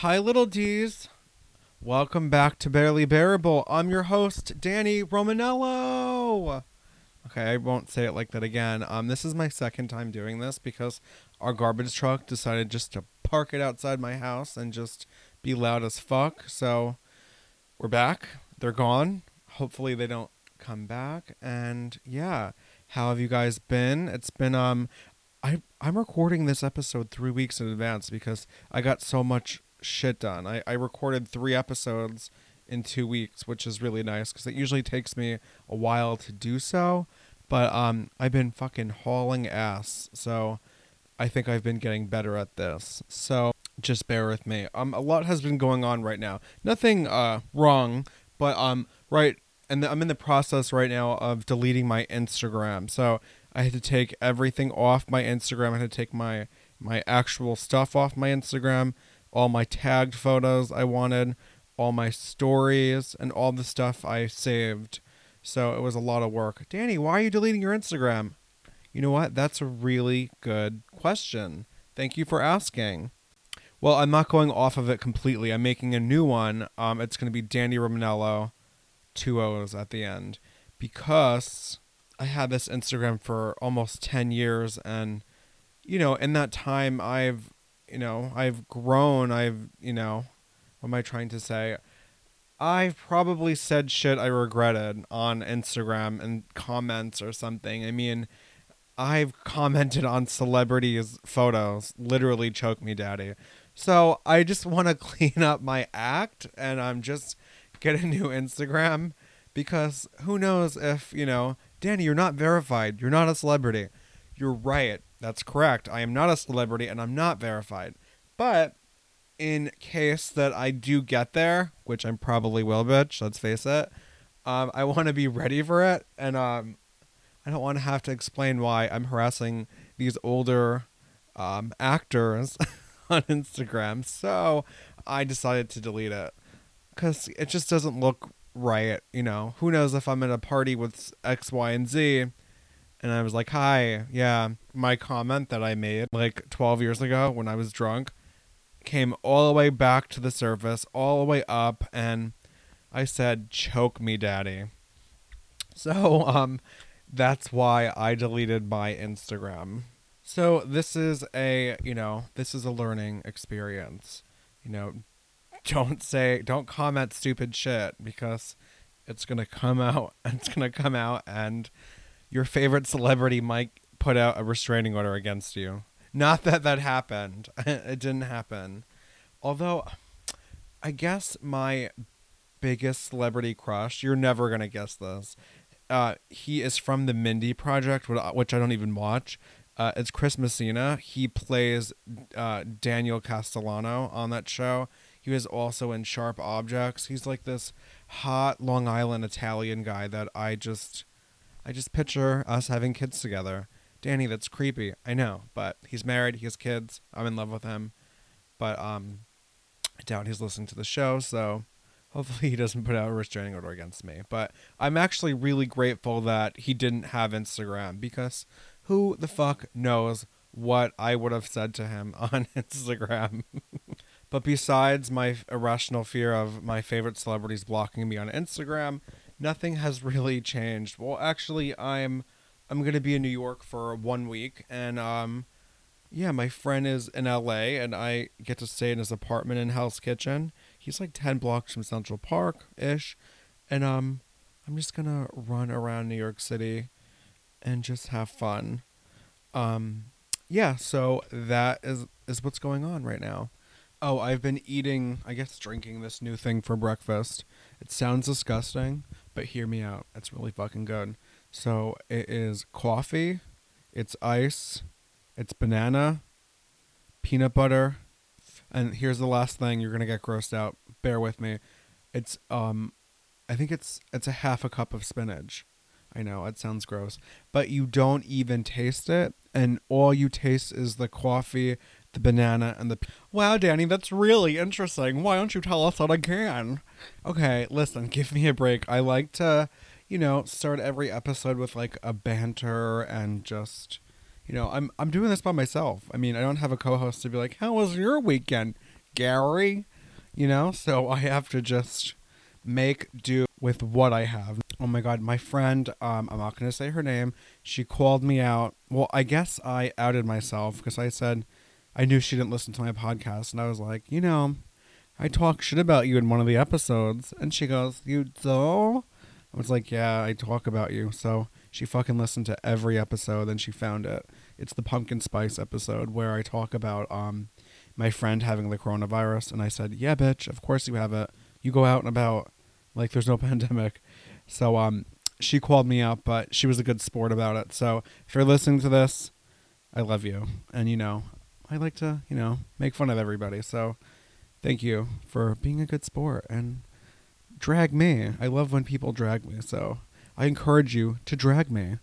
Hi, little D's. Welcome back to Barely Bearable. I'm your host, Danny Romanello. Okay, I won't say it like that again. Um, this is my second time doing this because our garbage truck decided just to park it outside my house and just be loud as fuck. So we're back. They're gone. Hopefully they don't come back. And yeah, how have you guys been? It's been um I I'm recording this episode three weeks in advance because I got so much shit done. I, I recorded three episodes in two weeks, which is really nice because it usually takes me a while to do so. But um, I've been fucking hauling ass, so I think I've been getting better at this. So just bear with me. Um, a lot has been going on right now. Nothing uh wrong, but um, right, and I'm in the process right now of deleting my Instagram. So I had to take everything off my Instagram. I had to take my my actual stuff off my Instagram all my tagged photos I wanted, all my stories, and all the stuff I saved. So it was a lot of work. Danny, why are you deleting your Instagram? You know what? That's a really good question. Thank you for asking. Well, I'm not going off of it completely. I'm making a new one. Um, it's going to be Danny Romanello, two O's at the end, because I had this Instagram for almost 10 years. And, you know, in that time, I've you know, I've grown. I've, you know, what am I trying to say? I've probably said shit I regretted on Instagram and comments or something. I mean, I've commented on celebrities' photos, literally choke me daddy. So I just want to clean up my act and I'm just get a new Instagram because who knows if, you know, Danny, you're not verified. You're not a celebrity. You're right. That's correct. I am not a celebrity and I'm not verified. But in case that I do get there, which I'm probably will, bitch, let's face it, um, I want to be ready for it. And um, I don't want to have to explain why I'm harassing these older um, actors on Instagram. So I decided to delete it because it just doesn't look right. You know, who knows if I'm at a party with X, Y, and Z and I was like, "Hi, yeah." My comment that I made like 12 years ago when I was drunk came all the way back to the surface, all the way up, and I said, "Choke me, daddy." So, um, that's why I deleted my Instagram. So this is a, you know, this is a learning experience. You know, don't say, don't comment stupid shit because it's gonna come out. It's gonna come out, and your favorite celebrity might put out a restraining order against you. Not that that happened. it didn't happen. Although, I guess my biggest celebrity crush, you're never going to guess this. Uh, he is from the Mindy Project, which I don't even watch. Uh, it's Chris Messina. He plays uh, Daniel Castellano on that show. He was also in Sharp Objects. He's like this hot Long Island Italian guy that I just I just picture us having kids together. Danny, that's creepy. I know, but he's married, he has kids. I'm in love with him. But um I doubt he's listening to the show, so hopefully he doesn't put out a restraining order against me. But I'm actually really grateful that he didn't have Instagram because who the fuck knows what I would have said to him on Instagram. but besides my irrational fear of my favorite celebrities blocking me on Instagram, nothing has really changed. Well, actually, I'm I'm gonna be in New York for one week, and um, yeah, my friend is in LA, and I get to stay in his apartment in Hell's Kitchen. He's like ten blocks from Central Park ish, and um, I'm just gonna run around New York City, and just have fun. Um, yeah, so that is is what's going on right now. Oh, I've been eating, I guess drinking this new thing for breakfast. It sounds disgusting, but hear me out. It's really fucking good. So it is coffee, it's ice, it's banana, peanut butter, and here's the last thing you're gonna get grossed out. Bear with me. It's um, I think it's it's a half a cup of spinach. I know it sounds gross, but you don't even taste it, and all you taste is the coffee, the banana, and the. Wow, Danny, that's really interesting. Why don't you tell us that again? Okay, listen, give me a break. I like to, you know, start every episode with like a banter and just, you know, I'm I'm doing this by myself. I mean, I don't have a co-host to be like, "How was your weekend?" Gary?" you know? So I have to just make do with what I have. Oh my god, my friend, um, I'm not gonna say her name. She called me out. Well, I guess I outed myself because I said I knew she didn't listen to my podcast, and I was like, you know, I talk shit about you in one of the episodes, and she goes, "You do?" I was like, "Yeah, I talk about you." So she fucking listened to every episode, and she found it. It's the pumpkin spice episode where I talk about um my friend having the coronavirus, and I said, "Yeah, bitch, of course you have it. You go out and about like there's no pandemic." So um she called me up, but she was a good sport about it. So if you're listening to this, I love you, and you know I like to you know make fun of everybody. So thank you for being a good sport and drag me. I love when people drag me, so I encourage you to drag me.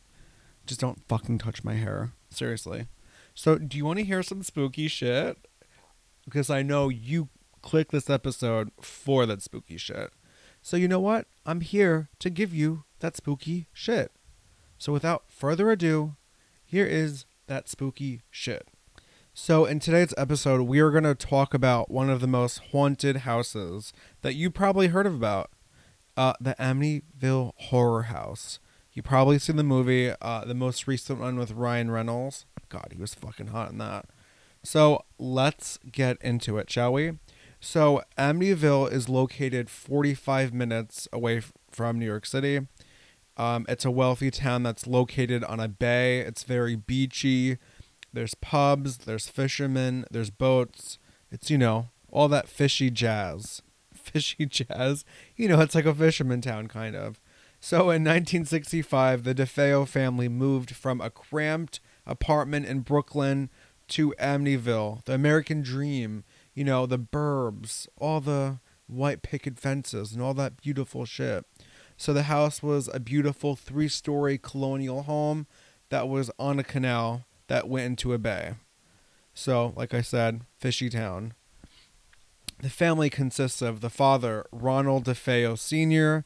Just don't fucking touch my hair. Seriously. So, do you want to hear some spooky shit? Because I know you click this episode for that spooky shit. So, you know what? I'm here to give you that spooky shit. So, without further ado, here is that spooky shit. So, in today's episode, we are going to talk about one of the most haunted houses that you probably heard of about uh, the Amityville Horror House. You probably seen the movie, uh, the most recent one with Ryan Reynolds. God, he was fucking hot in that. So, let's get into it, shall we? So, Amityville is located 45 minutes away from New York City. Um, it's a wealthy town that's located on a bay. It's very beachy there's pubs, there's fishermen, there's boats. It's, you know, all that fishy jazz. Fishy jazz. You know, it's like a fisherman town, kind of. So in 1965, the DeFeo family moved from a cramped apartment in Brooklyn to Amityville, the American dream, you know, the burbs, all the white picket fences, and all that beautiful shit. So the house was a beautiful three story colonial home that was on a canal that went into a bay. So, like I said, fishy town. The family consists of the father, Ronald DeFeo Sr.,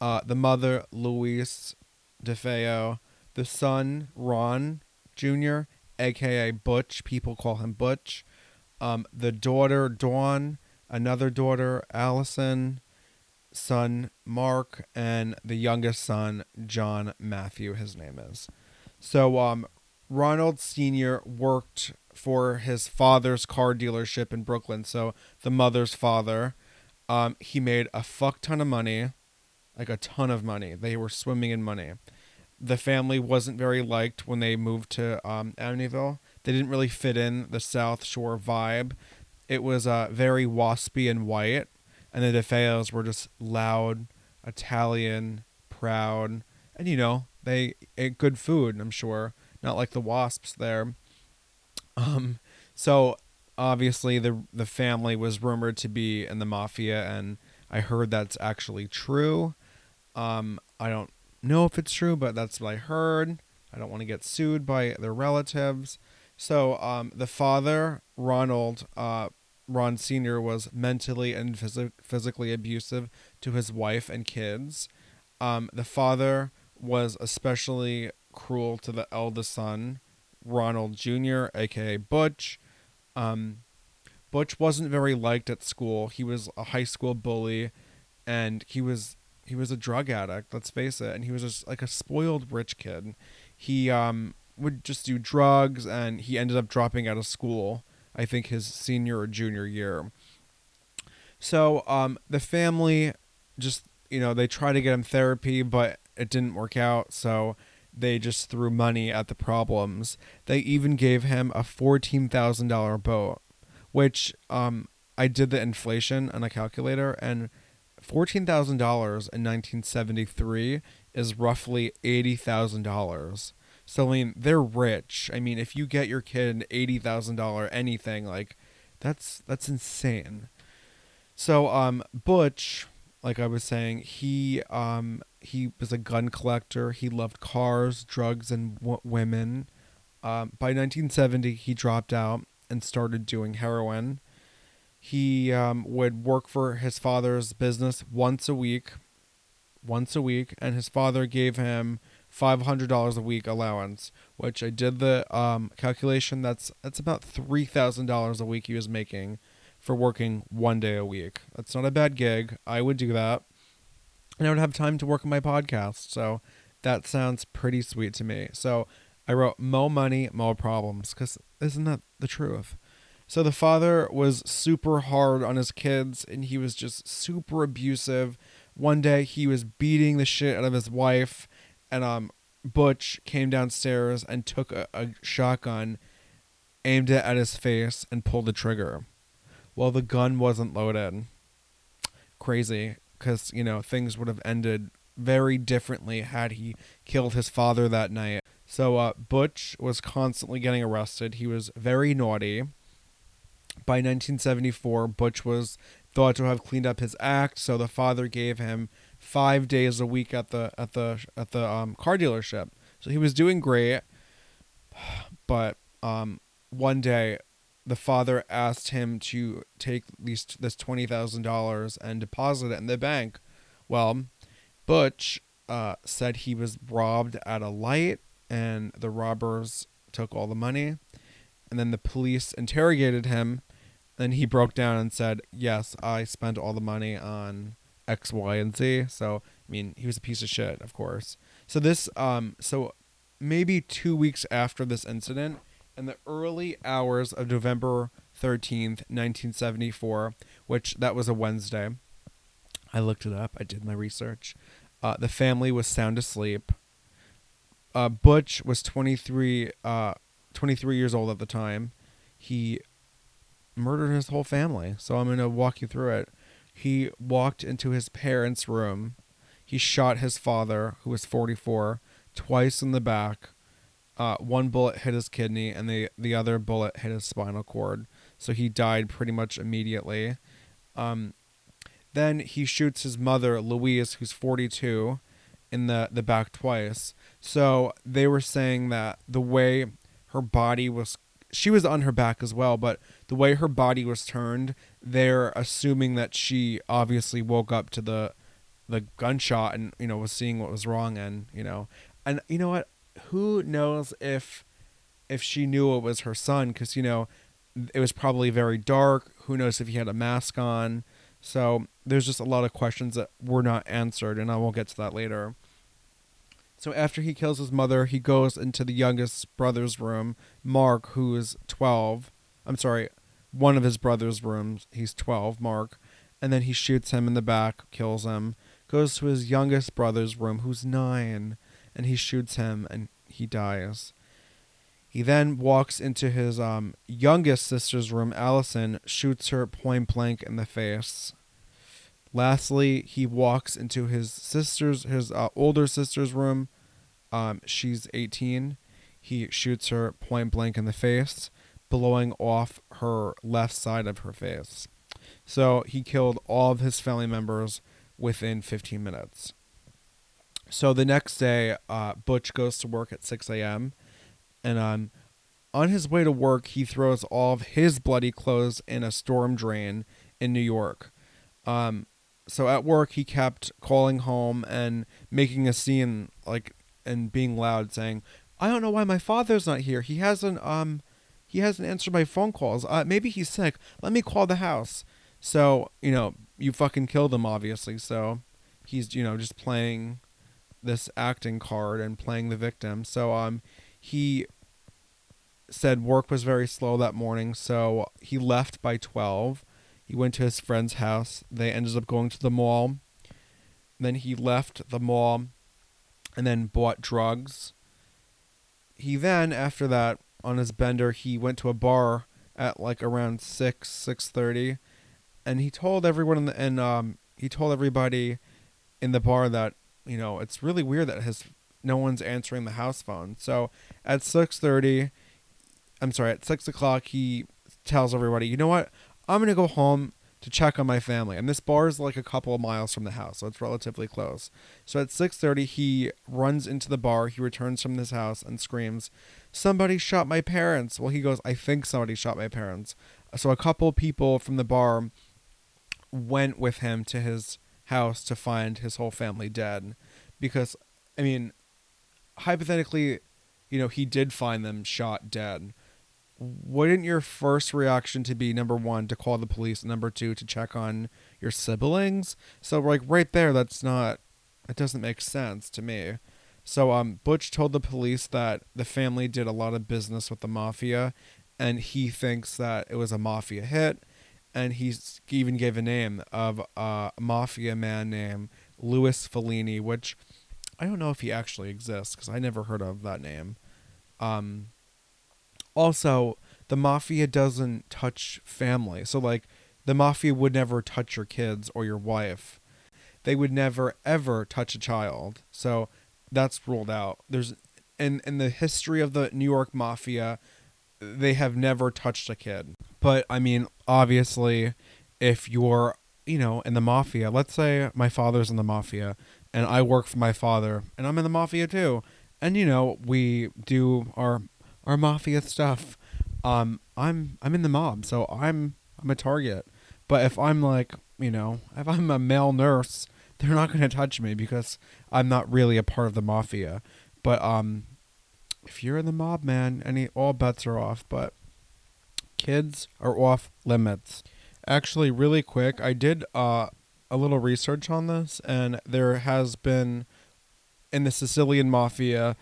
uh, the mother, Louise DeFeo, the son, Ron Jr., aka Butch. People call him Butch. Um, the daughter, Dawn, another daughter, Allison, son, Mark, and the youngest son, John Matthew, his name is. So, um, Ronald Sr. worked for his father's car dealership in Brooklyn. So the mother's father, um, he made a fuck ton of money, like a ton of money. They were swimming in money. The family wasn't very liked when they moved to um, Amityville. They didn't really fit in the South Shore vibe. It was uh, very waspy and white, and the DeFeos were just loud, Italian, proud, and you know they ate good food. I'm sure not like the wasps there. Um, so obviously the the family was rumored to be in the mafia, and I heard that's actually true. Um, I don't know if it's true, but that's what I heard. I don't want to get sued by their relatives. So um, the father, Ronald, uh, Ron Sr., was mentally and phys- physically abusive to his wife and kids. Um, the father was especially cruel to the eldest son, Ronald Jr., aka Butch. Um, Butch wasn't very liked at school. He was a high school bully, and he was he was a drug addict. Let's face it, and he was just like a spoiled rich kid. He um would just do drugs, and he ended up dropping out of school. I think his senior or junior year. So um, the family just you know they tried to get him therapy, but it didn't work out. So they just threw money at the problems. They even gave him a $14,000 boat, which um, I did the inflation on a calculator, and $14,000 in 1973 is roughly $80,000. So, I mean, they're rich. I mean, if you get your kid an $80,000 anything, like, that's that's insane. So, um, Butch, like I was saying, he um he was a gun collector. He loved cars, drugs, and w- women. Um, by 1970, he dropped out and started doing heroin. He um, would work for his father's business once a week, once a week, and his father gave him five hundred dollars a week allowance. Which I did the um, calculation. That's that's about three thousand dollars a week he was making for working one day a week. That's not a bad gig. I would do that. And I would have time to work on my podcast. So that sounds pretty sweet to me. So I wrote mo money, mo problems because isn't that the truth? So the father was super hard on his kids and he was just super abusive. One day he was beating the shit out of his wife and um Butch came downstairs and took a, a shotgun, aimed it at his face and pulled the trigger. Well, the gun wasn't loaded. Crazy cuz you know things would have ended very differently had he killed his father that night. So uh, Butch was constantly getting arrested. He was very naughty. By 1974, Butch was thought to have cleaned up his act, so the father gave him five days a week at the at the at the um, car dealership. So he was doing great, but um, one day the father asked him to take these this twenty thousand dollars and deposit it in the bank. Well, Butch uh, said he was robbed at a light, and the robbers took all the money. And then the police interrogated him. and he broke down and said, "Yes, I spent all the money on X, Y, and Z." So I mean, he was a piece of shit, of course. So this, um, so maybe two weeks after this incident, in the early hours of November thirteenth, nineteen seventy four, which that was a Wednesday. I looked it up. I did my research. Uh, the family was sound asleep. Uh, Butch was 23, uh, 23 years old at the time. He murdered his whole family. So I'm going to walk you through it. He walked into his parents' room. He shot his father, who was 44, twice in the back. Uh, one bullet hit his kidney, and the, the other bullet hit his spinal cord. So he died pretty much immediately. Um, then he shoots his mother, Louise, who's 42, in the, the back twice. So they were saying that the way her body was, she was on her back as well, but the way her body was turned, they're assuming that she obviously woke up to the the gunshot and you know was seeing what was wrong and you know and you know what who knows if if she knew it was her son because you know it was probably very dark who knows if he had a mask on so there's just a lot of questions that were not answered, and I will get to that later. So after he kills his mother, he goes into the youngest brother's room, Mark, who is 12. I'm sorry, one of his brother's rooms. He's 12, Mark. And then he shoots him in the back, kills him, goes to his youngest brother's room, who's 9, and he shoots him and he dies. He then walks into his um, youngest sister's room, Allison, shoots her point blank in the face. Lastly, he walks into his sister's, his uh, older sister's room. Um, she's 18. He shoots her point blank in the face, blowing off her left side of her face. So he killed all of his family members within 15 minutes. So the next day, uh, Butch goes to work at 6 a.m and um, on his way to work, he throws all of his bloody clothes in a storm drain in New York. Um, so at work, he kept calling home and making a scene, like and being loud, saying, "I don't know why my father's not here. He hasn't um, he hasn't answered my phone calls. Uh, maybe he's sick. Let me call the house." So you know, you fucking killed him, obviously. So he's you know just playing this acting card and playing the victim. So um, he said work was very slow that morning, so he left by 12. He went to his friend's house. They ended up going to the mall. Then he left the mall and then bought drugs. He then, after that, on his bender, he went to a bar at like around 6, 6.30. And he told everyone in the, and um, he told everybody in the bar that, you know, it's really weird that his no one's answering the house phone. So at 6:30, I'm sorry, at six o'clock, he tells everybody, you know what? I'm gonna go home to check on my family. And this bar is like a couple of miles from the house, so it's relatively close. So at 6:30, he runs into the bar. He returns from this house and screams, "Somebody shot my parents!" Well, he goes, "I think somebody shot my parents." So a couple of people from the bar went with him to his house to find his whole family dead, because I mean, hypothetically, you know, he did find them shot dead. wouldn't your first reaction to be number one to call the police, number two to check on your siblings? So like right there, that's not. It doesn't make sense to me. So um, Butch told the police that the family did a lot of business with the mafia, and he thinks that it was a mafia hit, and he even gave a name of a mafia man named Louis Falini, which I don't know if he actually exists because I never heard of that name. Um, also, the mafia doesn't touch family, so like the mafia would never touch your kids or your wife. They would never ever touch a child. So that's ruled out. There's in in the history of the New York mafia, they have never touched a kid. But I mean, obviously, if you're you know in the mafia, let's say my father's in the mafia and I work for my father and I'm in the mafia too, and you know we do our our mafia stuff. Um, I'm I'm in the mob, so I'm I'm a target. But if I'm like you know if I'm a male nurse they're not going to touch me because I'm not really a part of the mafia. But um, if you're in the mob, man, any all bets are off. But kids are off limits. Actually, really quick, I did uh, a little research on this, and there has been in the Sicilian mafia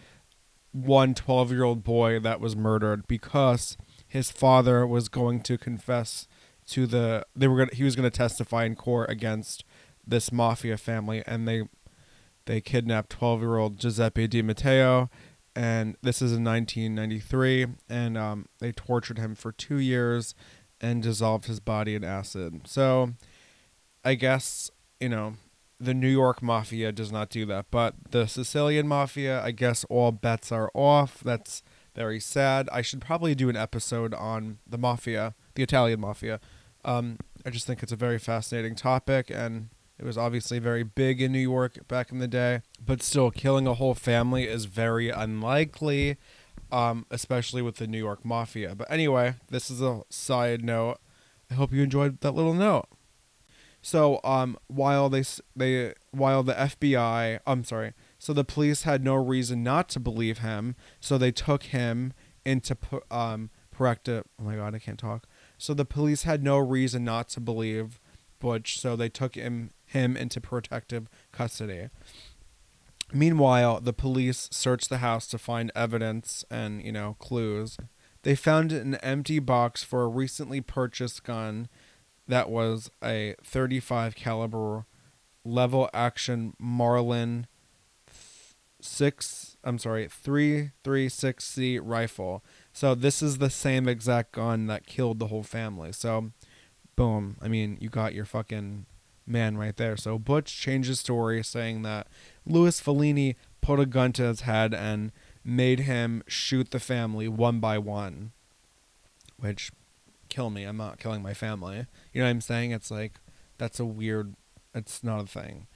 one 12 year old boy that was murdered because his father was going to confess to the they were going he was going to testify in court against this mafia family, and they they kidnapped 12 year old Giuseppe Di Matteo, and this is in 1993, and um, they tortured him for two years and dissolved his body in acid. So, I guess you know the New York mafia does not do that, but the Sicilian mafia, I guess all bets are off. That's very sad. I should probably do an episode on the mafia, the Italian mafia. Um, I just think it's a very fascinating topic, and it was obviously very big in New York back in the day, but still, killing a whole family is very unlikely, um, especially with the New York Mafia. But anyway, this is a side note. I hope you enjoyed that little note. So, um, while they they while the FBI, I'm sorry, so the police had no reason not to believe him, so they took him into um corrective. Oh my god, I can't talk. So the police had no reason not to believe Butch, so they took him him into protective custody. Meanwhile, the police searched the house to find evidence and, you know, clues. They found an empty box for a recently purchased gun that was a 35 caliber lever action Marlin 6 I'm sorry, 336C rifle. So this is the same exact gun that killed the whole family. So boom, I mean, you got your fucking man right there. So Butch changed his story saying that Louis Falini put a gun to his head and made him shoot the family one by one. Which kill me. I'm not killing my family. You know what I'm saying? It's like that's a weird it's not a thing.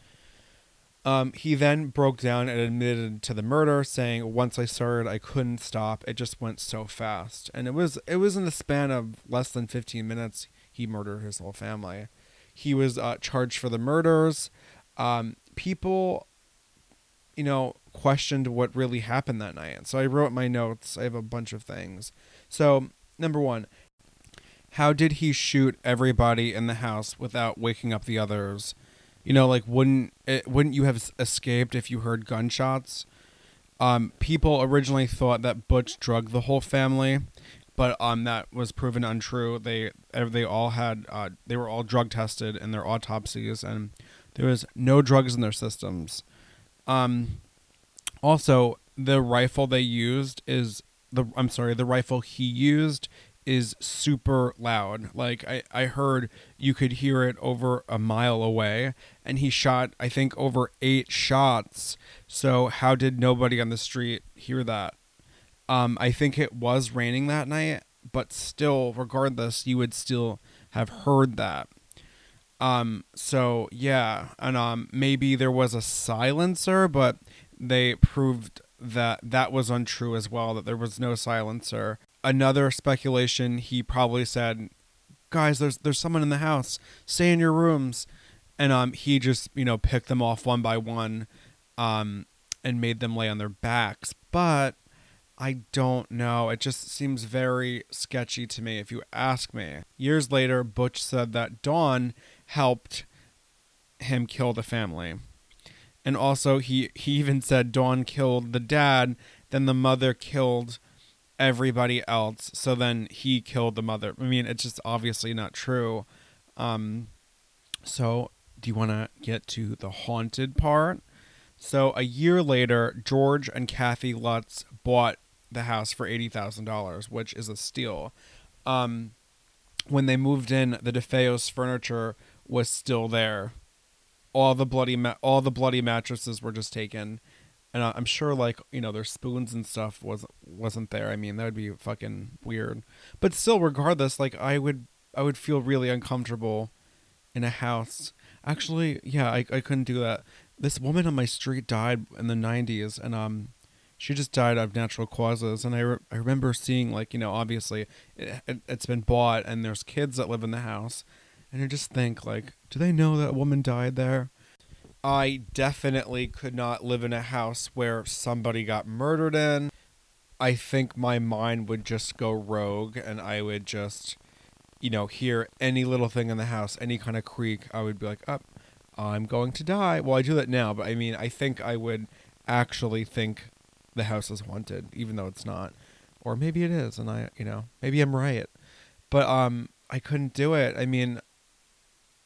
Um, he then broke down and admitted to the murder, saying, "Once I started, I couldn't stop. It just went so fast, and it was it was in the span of less than 15 minutes. He murdered his whole family. He was uh, charged for the murders. Um, people, you know, questioned what really happened that night. So I wrote my notes. I have a bunch of things. So, number one, how did he shoot everybody in the house without waking up the others? You know, like wouldn't it, wouldn't you have escaped if you heard gunshots? Um, people originally thought that Butch drugged the whole family, but um, that was proven untrue. They they all had uh, they were all drug tested in their autopsies, and there was no drugs in their systems. Um, also, the rifle they used is the I'm sorry, the rifle he used is super loud. Like I, I heard you could hear it over a mile away and he shot I think over 8 shots. So how did nobody on the street hear that? Um, I think it was raining that night, but still, regardless, you would still have heard that. Um, so yeah, and um, maybe there was a silencer, but they proved that that was untrue as well. That there was no silencer. Another speculation, he probably said, "Guys, there's there's someone in the house. Stay in your rooms," and um, he just you know picked them off one by one, um, and made them lay on their backs. But I don't know. It just seems very sketchy to me if you ask me. Years later, Butch said that Dawn helped him kill the family. And also he he even said Dawn killed the dad, then the mother killed everybody else. So then he killed the mother. I mean, it's just obviously not true. Um so do you want to get to the haunted part? So a year later, George and Kathy Lutz bought the house for eighty thousand dollars, which is a steal. Um, when they moved in, the DeFeos furniture was still there. All the bloody ma- all the bloody mattresses were just taken, and I'm sure like you know their spoons and stuff was wasn't there. I mean that would be fucking weird, but still, regardless, like I would I would feel really uncomfortable in a house. Actually, yeah, I I couldn't do that. This woman on my street died in the 90s, and um, she just died of natural causes. And I, re- I remember seeing like you know obviously it, has been bought and there's kids that live in the house. And you just think like do they know that a woman died there? I definitely could not live in a house where somebody got murdered in. I think my mind would just go rogue and i would just you know hear any little thing in the house any kind of creak. I would be like up oh, i'm going to die. Well i do that now but i mean i think i would actually think the house is haunted, even though it's not. Or maybe it is, and I, you know, maybe I'm right. But um, I couldn't do it. I mean,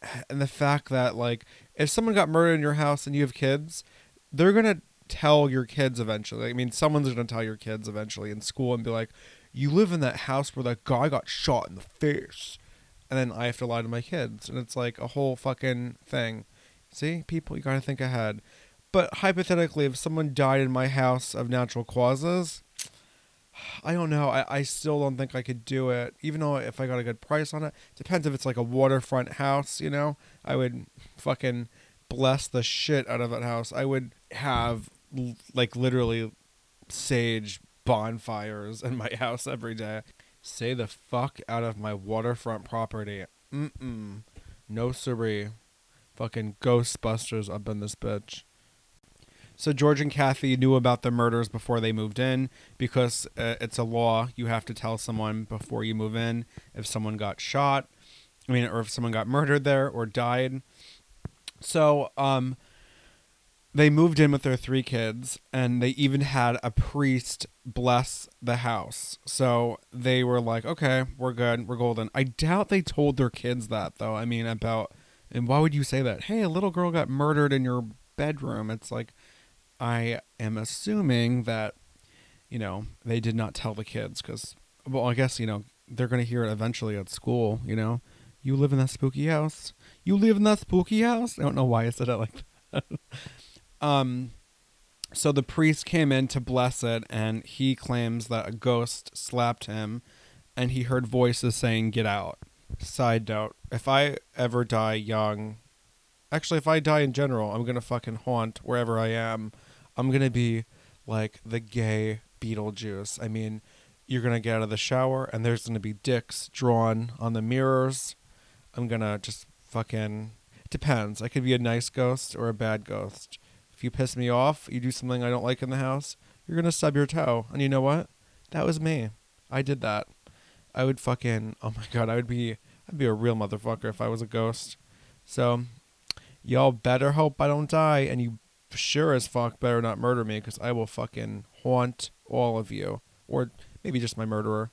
and the fact that like if someone got murdered in your house and you have kids, they're gonna tell your kids eventually. I mean, someone's gonna tell your kids eventually in school and be like, "You live in that house where that guy got shot in the face," and then I have to lie to my kids, and it's like a whole fucking thing. See, people, you gotta think ahead. But hypothetically, if someone died in my house of natural causes, I don't know. I, I still don't think I could do it. Even though if I got a good price on it, depends if it's like a waterfront house, you know? I would fucking bless the shit out of that house. I would have like literally sage bonfires in my house every day. Say the fuck out of my waterfront property. Mm-mm. No siree. Fucking Ghostbusters up in this bitch. So George and Kathy knew about the murders before they moved in because uh, it's a law. You have to tell someone before you move in if someone got shot, I mean, or if someone got murdered there or died. So, um, they moved in with their three kids and they even had a priest bless the house. So they were like, okay, we're good. We're golden. I doubt they told their kids that though. I mean, about, and why would you say that? Hey, a little girl got murdered in your bedroom. It's like, I am assuming that, you know, they did not tell the kids because, well, I guess, you know, they're going to hear it eventually at school, you know. You live in that spooky house. You live in that spooky house. I don't know why I said it like that. um, so the priest came in to bless it, and he claims that a ghost slapped him, and he heard voices saying, "Get out." Side note: If I ever die young, actually, if I die in general, I'm gonna fucking haunt wherever I am I'm gonna be like the gay Beetlejuice. I mean, you're gonna get out of the shower and there's gonna be dicks drawn on the mirrors. I'm gonna just fucking. Depends. I could be a nice ghost or a bad ghost. If you piss me off, you do something I don't like in the house, you're gonna stub your toe. And you know what? That was me. I did that. I would fucking. Oh my god, I would be. I'd be a real motherfucker if I was a ghost. So, y'all better hope I don't die, and you sure as fuck better not murder me because I will fucking haunt all of you. Or maybe just my murderer.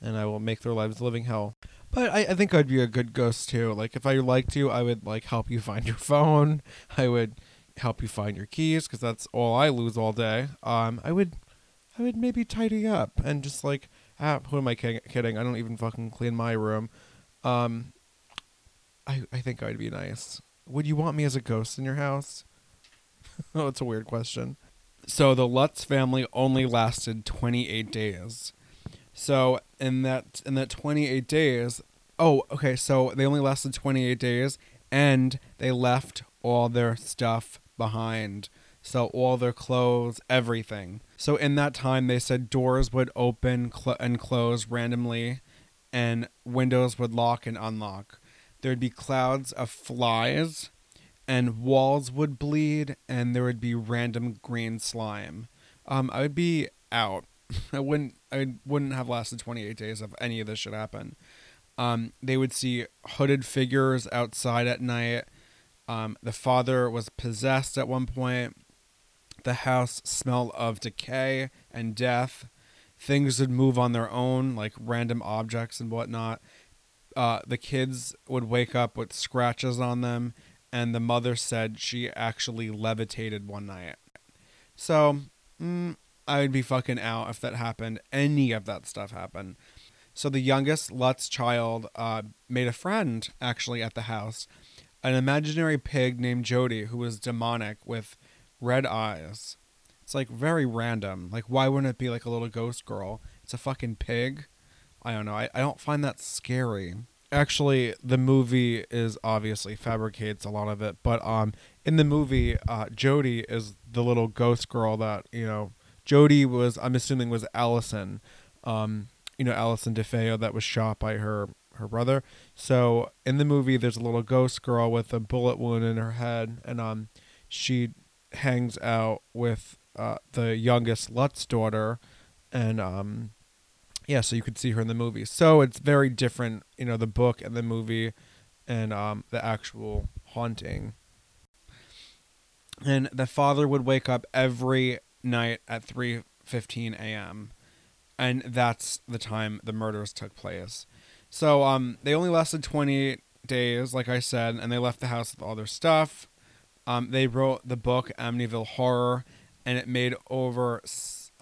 And I will make their lives living hell. But I, I think I'd be a good ghost too. Like if I liked you, I would like help you find your phone. I would help you find your keys because that's all I lose all day. Um, I would, I would maybe tidy up and just like, ah, who am I kidding? I don't even fucking clean my room. Um, I I think I'd be nice. Would you want me as a ghost in your house? oh, it's a weird question. So the Lutz family only lasted 28 days. So in that in that 28 days, oh, okay, so they only lasted 28 days and they left all their stuff behind. So all their clothes, everything. So in that time they said doors would open cl- and close randomly and windows would lock and unlock. There'd be clouds of flies and walls would bleed and there would be random green slime. Um, I would be out. I wouldn't I wouldn't have lasted 28 days if any of this should happen. Um, they would see hooded figures outside at night. Um, the father was possessed at one point. The house smelled of decay and death. Things would move on their own, like random objects and whatnot. Uh, the kids would wake up with scratches on them, and the mother said she actually levitated one night. So, mm, I would be fucking out if that happened. Any of that stuff happened. So the youngest Lutz child uh, made a friend actually at the house, an imaginary pig named Jody who was demonic with red eyes. It's like very random. Like why wouldn't it be like a little ghost girl? It's a fucking pig. I don't know. I, I don't find that scary. Actually, the movie is obviously fabricates a lot of it, but um, in the movie, uh, Jody is the little ghost girl that you know. Jody was, I'm assuming, was Allison. Um, you know, Allison DeFeo that was shot by her her brother. So in the movie, there's a little ghost girl with a bullet wound in her head, and um, she hangs out with uh, the youngest Lutz daughter, and um, yeah, so you could see her in the movie. So it's very different, you know, the book and the movie, and um, the actual haunting. And the father would wake up every night at three fifteen a.m and that's the time the murders took place. So um, they only lasted 20 days, like I said, and they left the house with all their stuff. Um, they wrote the book Amityville Horror, and it made over.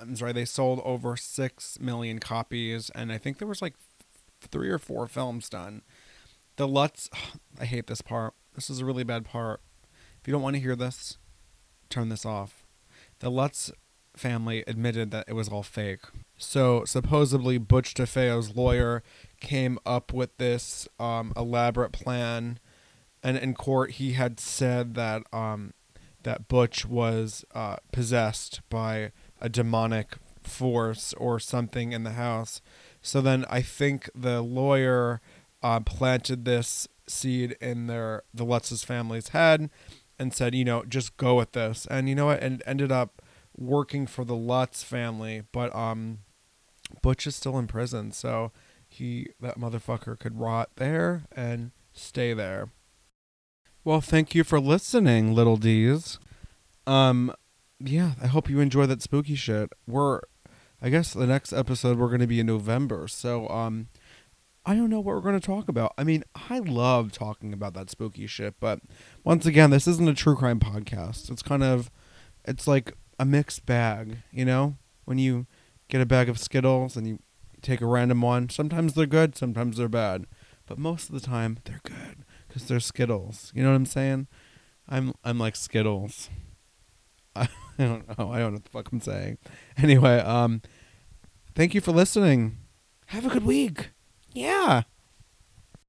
I'm sorry, they sold over six million copies, and I think there was like three or four films done. The Lutz, I hate this part. This is a really bad part. If you don't want to hear this, turn this off. The Lutz family admitted that it was all fake. So supposedly Butch DeFeo's lawyer came up with this um, elaborate plan, and in court he had said that um, that Butch was uh, possessed by a demonic force or something in the house. So then I think the lawyer uh, planted this seed in their the Lutz's family's head and said, you know, just go with this. And you know what? And ended up working for the Lutz family, but um Butch is still in prison, so he that motherfucker could rot there and stay there. Well, thank you for listening, little D's. Um yeah, I hope you enjoy that spooky shit. We're I guess the next episode we're going to be in November. So um I don't know what we're going to talk about. I mean, I love talking about that spooky shit, but once again, this isn't a true crime podcast. It's kind of it's like a mixed bag, you know? When you get a bag of Skittles and you take a random one. Sometimes they're good, sometimes they're bad, but most of the time they're good because they're Skittles. You know what I'm saying? I'm I'm like Skittles. I, don't know. I don't know what the fuck I'm saying. Anyway, um, thank you for listening. Have a good week. Yeah.